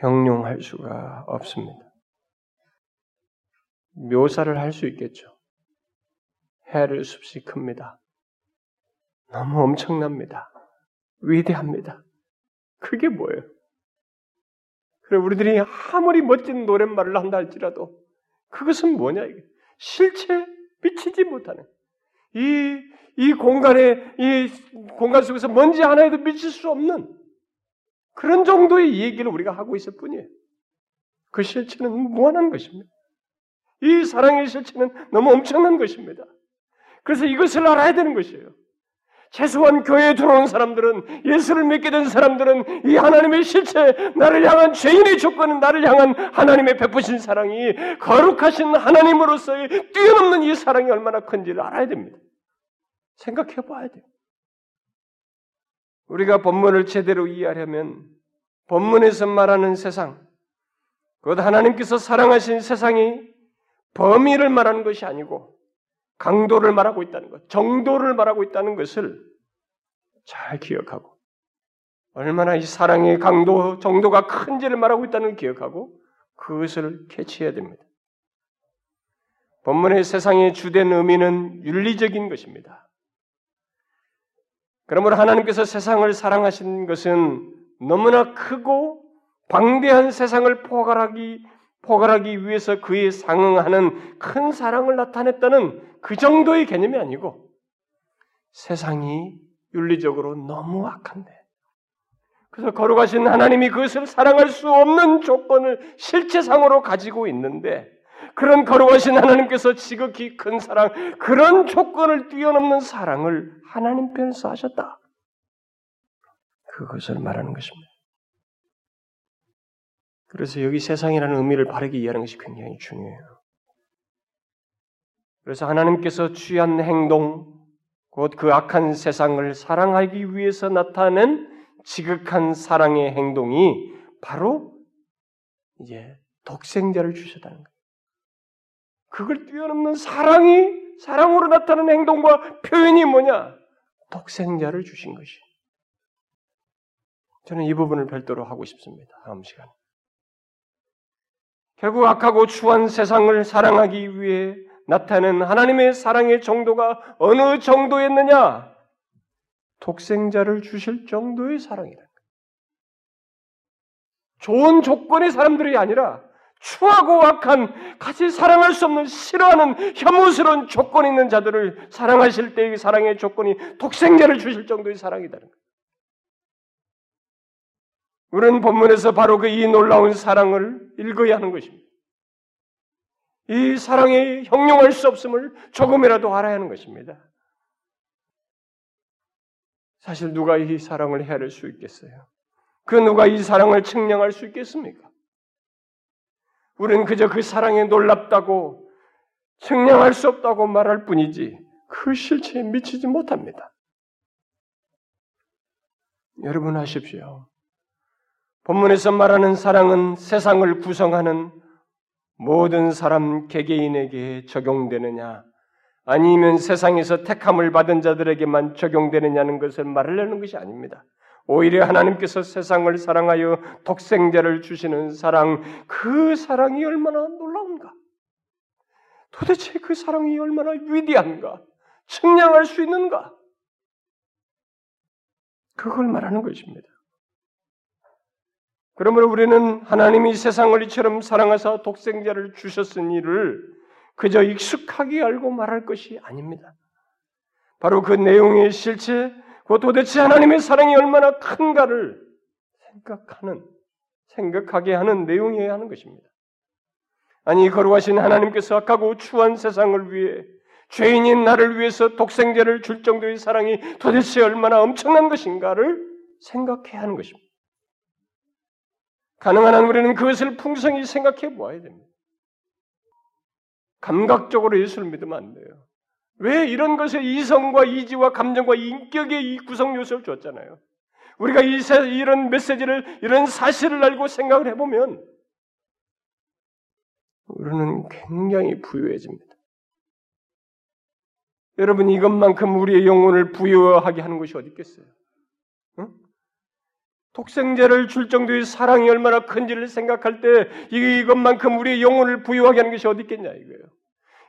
형용할 수가 없습니다. 묘사를 할 수 있겠죠. 해를 숲이 큽니다. 너무 엄청납니다. 위대합니다. 그게 뭐예요? 그래 우리들이 아무리 멋진 노랫말을 한다 할지라도 그것은 뭐냐 실체 미치지 못하는 이, 이 공간에, 이 공간 속에서 먼지 하나에도 미칠 수 없는 그런 정도의 얘기를 우리가 하고 있을 뿐이에요. 그 실체는 무한한 것입니다. 이 사랑의 실체는 너무 엄청난 것입니다. 그래서 이것을 알아야 되는 것이에요. 최소한 교회에 들어온 사람들은 예수를 믿게 된 사람들은 이 하나님의 실체, 나를 향한 죄인의 조건은 나를 향한 하나님의 베푸신 사랑이 거룩하신 하나님으로서의 뛰어넘는 이 사랑이 얼마나 큰지를 알아야 됩니다. 생각해 봐야 돼요. 우리가 본문을 제대로 이해하려면 본문에서 말하는 세상, 곧 하나님께서 사랑하신 세상이 범위를 말하는 것이 아니고 강도를 말하고 있다는 것, 정도를 말하고 있다는 것을 잘 기억하고 얼마나 이 사랑의 강도, 정도가 큰지를 말하고 있다는 걸 기억하고 그것을 캐치해야 됩니다. 본문의 세상의 주된 의미는 윤리적인 것입니다. 그러므로 하나님께서 세상을 사랑하신 것은 너무나 크고 방대한 세상을 포괄하기 포괄하기 위해서 그에 상응하는 큰 사랑을 나타냈다는 그 정도의 개념이 아니고 세상이 윤리적으로 너무 악한데 그래서 거룩하신 하나님이 그것을 사랑할 수 없는 조건을 실체상으로 가지고 있는데 그런 거룩하신 하나님께서 지극히 큰 사랑, 그런 조건을 뛰어넘는 사랑을 하나님 편에서 하셨다. 그것을 말하는 것입니다. 그래서 여기 세상이라는 의미를 바르게 이해하는 것이 굉장히 중요해요. 그래서 하나님께서 취한 행동, 곧 그 악한 세상을 사랑하기 위해서 나타낸 지극한 사랑의 행동이 바로 이제 독생자를 주셨다는 거예요. 그걸 뛰어넘는 사랑이 사랑으로 나타나는 행동과 표현이 뭐냐? 독생자를 주신 것이. 저는 이 부분을 별도로 하고 싶습니다. 다음 시간. 결국 악하고 추한 세상을 사랑하기 위해 나타낸 하나님의 사랑의 정도가 어느 정도였느냐? 독생자를 주실 정도의 사랑이다. 좋은 조건의 사람들이 아니라 추하고 악한 같이 사랑할 수 없는 싫어하는 혐오스러운 조건 있는 자들을 사랑하실 때의 사랑의 조건이 독생자를 주실 정도의 사랑이다는 거예요. 우리는 본문에서 바로 그 이 놀라운 사랑을 읽어야 하는 것입니다. 이 사랑이 형용할 수 없음을 조금이라도 알아야 하는 것입니다. 사실 누가 이 사랑을 헤아릴 수 있겠어요? 그 누가 이 사랑을 측량할 수 있겠습니까? 우리는 그저 그 사랑에 놀랍다고 측량할 수 없다고 말할 뿐이지 그 실체에 미치지 못합니다. 여러분 하십시오. 본문에서 말하는 사랑은 세상을 구성하는 모든 사람 개개인에게 적용되느냐, 아니면 세상에서 택함을 받은 자들에게만 적용되느냐는 것을 말하려는 것이 아닙니다. 오히려 하나님께서 세상을 사랑하여 독생자를 주시는 사랑, 그 사랑이 얼마나 놀라운가? 도대체 그 사랑이 얼마나 위대한가? 측량할 수 있는가? 그걸 말하는 것입니다. 그러므로 우리는 하나님이 세상을 이처럼 사랑하사 독생자를 주셨으니를 그저 익숙하게 알고 말할 것이 아닙니다. 바로 그 내용의 실체, 그 도대체 하나님의 사랑이 얼마나 큰가를 생각하는, 생각하게 하는 내용이어야 하는 것입니다. 아니, 거룩하신 하나님께서 악하고 추한 세상을 위해 죄인인 나를 위해서 독생자를 줄 정도의 사랑이 도대체 얼마나 엄청난 것인가를 생각해야 하는 것입니다. 가능한 한 우리는 그것을 풍성히 생각해 보아야 됩니다. 감각적으로 예수를 믿으면 안 돼요. 왜 이런 것에 이성과 이지와 감정과 인격의 이 구성 요소를 줬잖아요. 우리가 이, 이런 메시지를, 이런 사실을 알고 생각을 해보면, 우리는 굉장히 부유해집니다. 여러분, 이것만큼 우리의 영혼을 부유하게 하는 것이 어디 있겠어요? 응? 독생자를 줄 정도의 사랑이 얼마나 큰지를 생각할 때 이것만큼 우리의 영혼을 부유하게 하는 것이 어디 있겠냐 이거예요.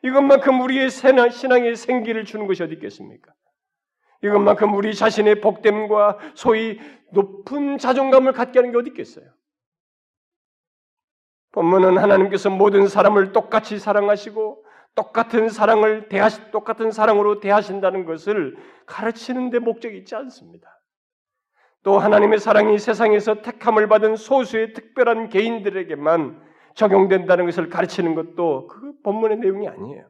이것만큼 우리의 신앙의 생기를 주는 것이 어디 있겠습니까? 이것만큼 우리 자신의 복됨과 소위 높은 자존감을 갖게 하는 게 어디 있겠어요? 본문은 하나님께서 모든 사람을 똑같이 사랑하시고 똑같은 사랑을 대하시, 똑같은 사랑으로 대하신다는 것을 가르치는 데 목적이 있지 않습니다. 또 하나님의 사랑이 세상에서 택함을 받은 소수의 특별한 개인들에게만 적용된다는 것을 가르치는 것도 그 본문의 내용이 아니에요.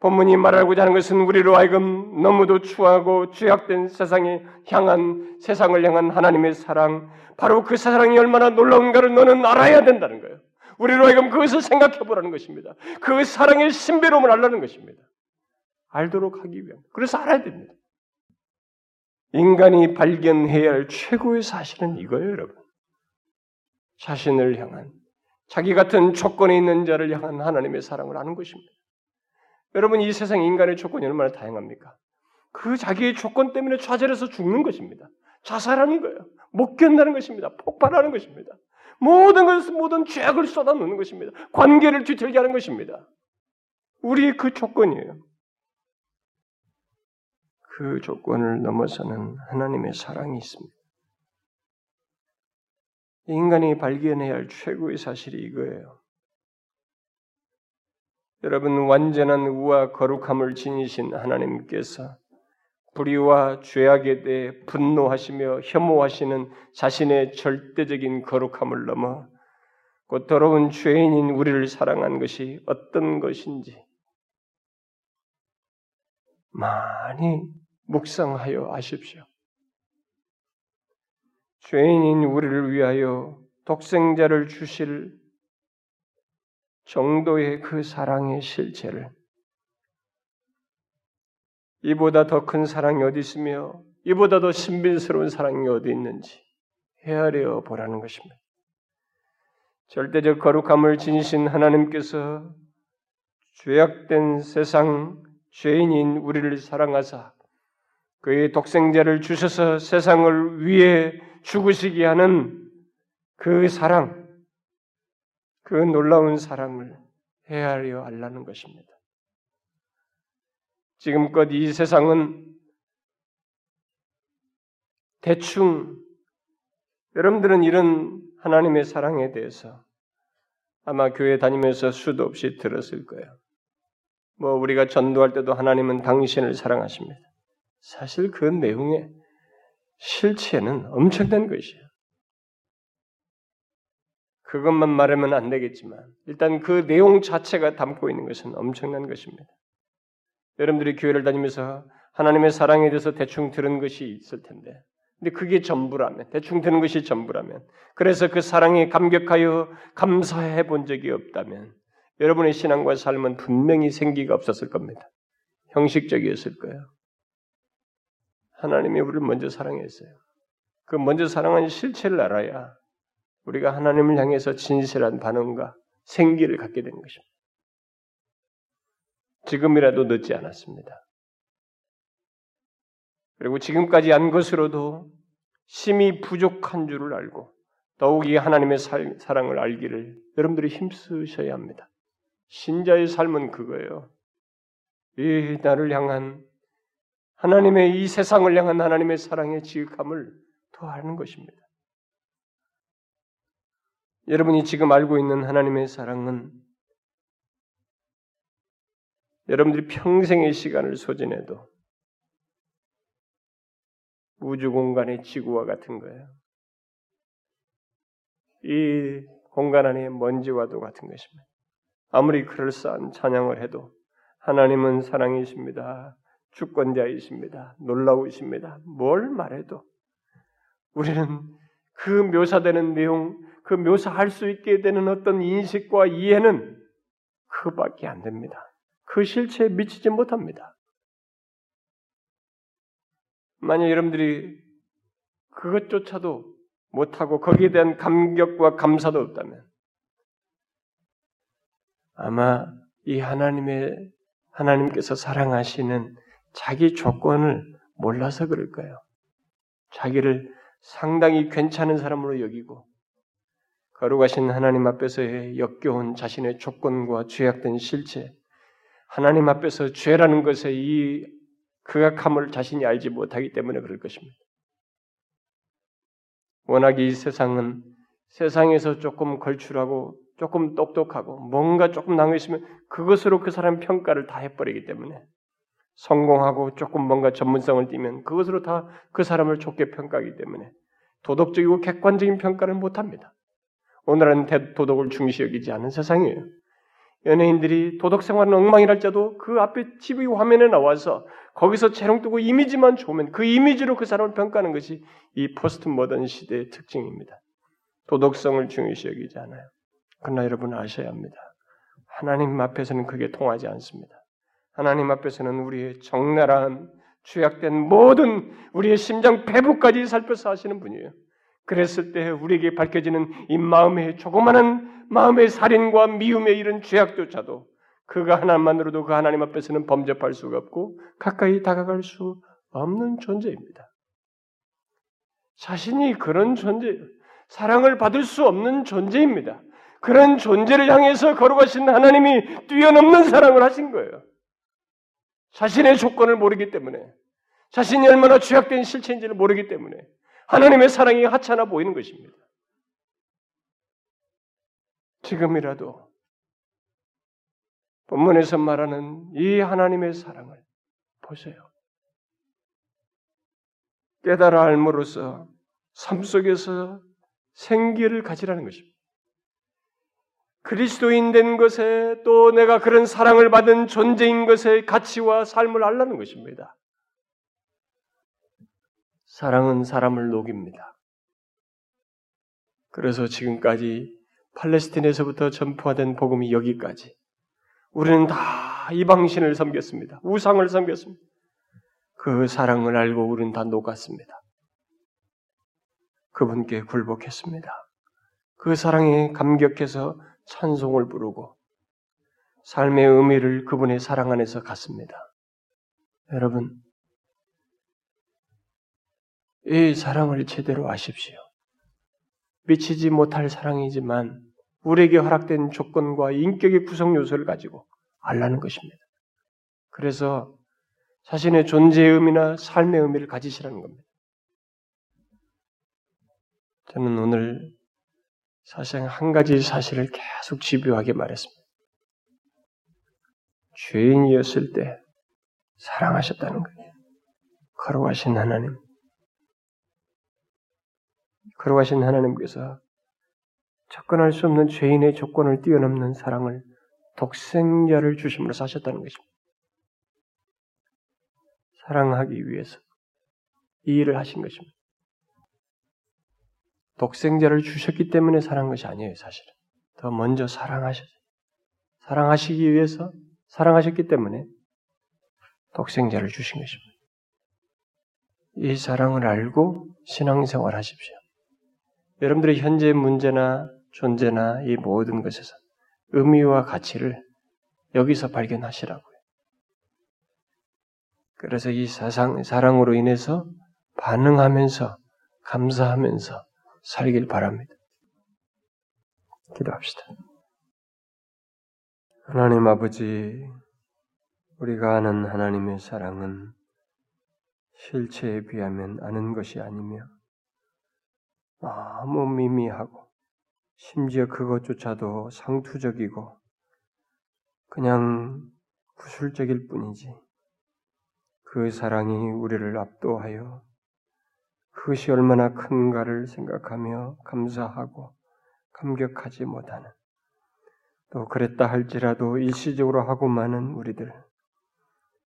본문이 말하고자 하는 것은 우리로 하여금 너무도 추하고 죄악된 세상에 향한 세상을 향한 하나님의 사랑, 바로 그 사랑이 얼마나 놀라운가를 너는 알아야 된다는 거예요. 우리로 하여금 그것을 생각해 보라는 것입니다. 그 사랑의 신비로움을 알라는 것입니다. 알도록 하기 위함. 그래서 알아야 됩니다. 인간이 발견해야 할 최고의 사실은 이거예요, 여러분. 자신을 향한 자기 같은 조건에 있는 자를 향한 하나님의 사랑을 아는 것입니다. 여러분 이 세상 인간의 조건이 얼마나 다양합니까? 그 자기의 조건 때문에 좌절해서 죽는 것입니다. 자살하는 거예요. 못 견다는 것입니다. 폭발하는 것입니다. 모든 것을 모든 죄악을 쏟아놓는 것입니다. 관계를 뒤틀게 하는 것입니다. 우리의 그 조건이에요. 그 조건을 넘어서는 하나님의 사랑이 있습니다. 인간이 발견해야 할 최고의 사실이 이거예요. 여러분 완전한 우와 거룩함을 지니신 하나님께서 불의와 죄악에 대해 분노하시며 혐오하시는 자신의 절대적인 거룩함을 넘어 곧 더러운 죄인인 우리를 사랑한 것이 어떤 것인지 많이 묵상하여 아십시오. 죄인인 우리를 위하여 독생자를 주실 정도의 그 사랑의 실체를 이보다 더 큰 사랑이 어디 있으며 이보다 더 신비스러운 사랑이 어디 있는지 헤아려 보라는 것입니다. 절대적 거룩함을 지니신 하나님께서 죄악된 세상 죄인인 우리를 사랑하사 그의 독생자를 주셔서 세상을 위해 죽으시게 하는 그 사랑, 그 놀라운 사랑을 헤아려 알라는 것입니다. 지금껏 이 세상은 대충 여러분들은 이런 하나님의 사랑에 대해서 아마 교회 다니면서 수도 없이 들었을 거예요. 뭐 우리가 전도할 때도 하나님은 당신을 사랑하십니다. 사실 그 내용의 실체는 엄청난 것이에요. 그것만 말하면 안 되겠지만 일단 그 내용 자체가 담고 있는 것은 엄청난 것입니다. 여러분들이 교회를 다니면서 하나님의 사랑에 대해서 대충 들은 것이 있을 텐데 근데 그게 전부라면 대충 들은 것이 전부라면 그래서 그 사랑에 감격하여 감사해 본 적이 없다면 여러분의 신앙과 삶은 분명히 생기가 없었을 겁니다. 형식적이었을 거예요. 하나님이 우리를 먼저 사랑했어요. 그 먼저 사랑한 실체를 알아야 우리가 하나님을 향해서 진실한 반응과 생기를 갖게 되는 것입니다. 지금이라도 늦지 않았습니다. 그리고 지금까지 안 것으로도 심히 부족한 줄을 알고 더욱 이 하나님의 사랑을 알기를 여러분들이 힘쓰셔야 합니다. 신자의 삶은 그거예요. 이 나를 향한 하나님의 이 세상을 향한 하나님의 사랑의 지극함을 더하는 것입니다. 여러분이 지금 알고 있는 하나님의 사랑은 여러분들이 평생의 시간을 소진해도 우주 공간의 지구와 같은 거예요. 이 공간 안의 먼지와도 같은 것입니다. 아무리 그럴싸한 찬양을 해도 하나님은 사랑이십니다. 주권자이십니다. 놀라우십니다. 뭘 말해도 우리는 그 묘사되는 내용, 그 묘사할 수 있게 되는 어떤 인식과 이해는 그밖에 안 됩니다. 그 실체에 미치지 못합니다. 만약 여러분들이 그것조차도 못하고 거기에 대한 감격과 감사도 없다면 아마 이 하나님의 하나님께서 사랑하시는 자기 조건을 몰라서 그럴 거예요. 자기를 상당히 괜찮은 사람으로 여기고 거룩하신 하나님 앞에서의 역겨운 자신의 조건과 죄악된 실체, 하나님 앞에서 죄라는 것에 이 극악함을 자신이 알지 못하기 때문에 그럴 것입니다. 워낙 이 세상은 세상에서 조금 걸출하고 조금 똑똑하고 뭔가 조금 남아 있으면 그것으로 그 사람 평가를 다 해버리기 때문에 성공하고 조금 뭔가 전문성을 띠면 그것으로 다 그 사람을 좋게 평가하기 때문에 도덕적이고 객관적인 평가를 못합니다. 오늘은 도덕을 중시 여기지 않은 세상이에요. 연예인들이 도덕 생활은 엉망이랄지라도 그 앞에 TV 화면에 나와서 거기서 재롱 뜨고 이미지만 좋으면 그 이미지로 그 사람을 평가하는 것이 이 포스트 모던 시대의 특징입니다. 도덕성을 중요시 여기지 않아요. 그러나 여러분 아셔야 합니다. 하나님 앞에서는 그게 통하지 않습니다. 하나님 앞에서는 우리의 적나라한 죄악된 모든 우리의 심장 배부까지 살펴서 하시는 분이에요. 그랬을 때 우리에게 밝혀지는 이 마음의 조그마한 마음의 살인과 미움의 이런 죄악조차도 그가 하나만으로도 그 하나님 앞에서는 범접할 수가 없고 가까이 다가갈 수 없는 존재입니다. 자신이 그런 존재, 사랑을 받을 수 없는 존재입니다. 그런 존재를 향해서 걸어가신 하나님이 뛰어넘는 사랑을 하신 거예요. 자신의 조건을 모르기 때문에, 자신이 얼마나 죄악된 실체인지를 모르기 때문에, 하나님의 사랑이 하찮아 보이는 것입니다. 지금이라도 본문에서 말하는 이 하나님의 사랑을 보세요. 깨달아 알므로써 삶 속에서 생기를 가지라는 것입니다. 그리스도인 된 것에 또 내가 그런 사랑을 받은 존재인 것의 가치와 삶을 알라는 것입니다. 사랑은 사람을 녹입니다. 그래서 지금까지 팔레스틴에서부터 전파된 복음이 여기까지 우리는 다 이방신을 섬겼습니다. 우상을 섬겼습니다. 그 사랑을 알고 우리는 다 녹았습니다. 그분께 굴복했습니다. 그 사랑에 감격해서 찬송을 부르고 삶의 의미를 그분의 사랑 안에서 갖습니다. 여러분, 이 사랑을 제대로 아십시오. 미치지 못할 사랑이지만 우리에게 허락된 조건과 인격의 구성 요소를 가지고 알라는 것입니다. 그래서 자신의 존재의 의미나 삶의 의미를 가지시라는 겁니다. 저는 오늘 사실상 한 가지 사실을 계속 집요하게 말했습니다. 죄인이었을 때 사랑하셨다는 거예요. 거룩하신 하나님. 거룩하신 하나님께서 접근할 수 없는 죄인의 조건을 뛰어넘는 사랑을 독생자를 주심으로 사셨다는 것입니다. 사랑하기 위해서 이 일을 하신 것입니다. 독생자를 주셨기 때문에 사랑한 것이 아니에요, 사실은. 더 먼저 사랑하셨어요. 사랑하시기 위해서 사랑하셨기 때문에 독생자를 주신 것입니다. 이 사랑을 알고 신앙생활 하십시오. 여러분들의 현재 문제나 존재나 이 모든 것에서 의미와 가치를 여기서 발견하시라고요. 그래서 이 사상, 사랑으로 인해서 반응하면서 감사하면서 살길 바랍니다. 기도합시다. 하나님 아버지, 우리가 아는 하나님의 사랑은 실체에 비하면 아는 것이 아니며 너무 미미하고 심지어 그것조차도 상투적이고 그냥 구술적일 뿐이지 그 사랑이 우리를 압도하여 그것이 얼마나 큰가를 생각하며 감사하고 감격하지 못하는 또 그랬다 할지라도 일시적으로 하고 마는 우리들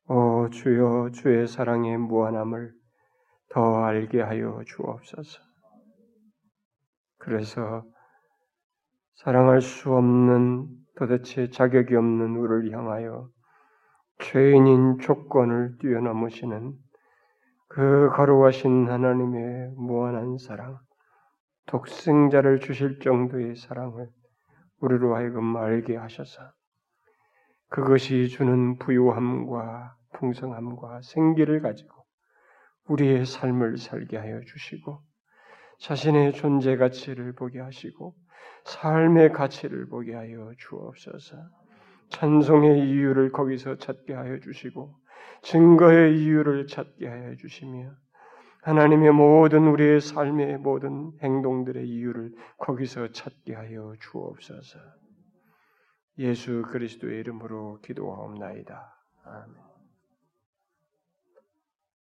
오 주여 주의 사랑의 무한함을 더 알게 하여 주옵소서. 그래서 사랑할 수 없는 도대체 자격이 없는 우리를 향하여 죄인인 조건을 뛰어넘으시는 그 거룩하신 하나님의 무한한 사랑, 독생자를 주실 정도의 사랑을 우리로 하여금 알게 하셔서 그것이 주는 부유함과 풍성함과 생기를 가지고 우리의 삶을 살게 하여 주시고 자신의 존재 가치를 보게 하시고 삶의 가치를 보게 하여 주옵소서. 찬송의 이유를 거기서 찾게 하여 주시고 증거의 이유를 찾게 하여 주시며 하나님의 모든 우리의 삶의 모든 행동들의 이유를 거기서 찾게 하여 주옵소서. 예수 그리스도의 이름으로 기도하옵나이다. 아멘.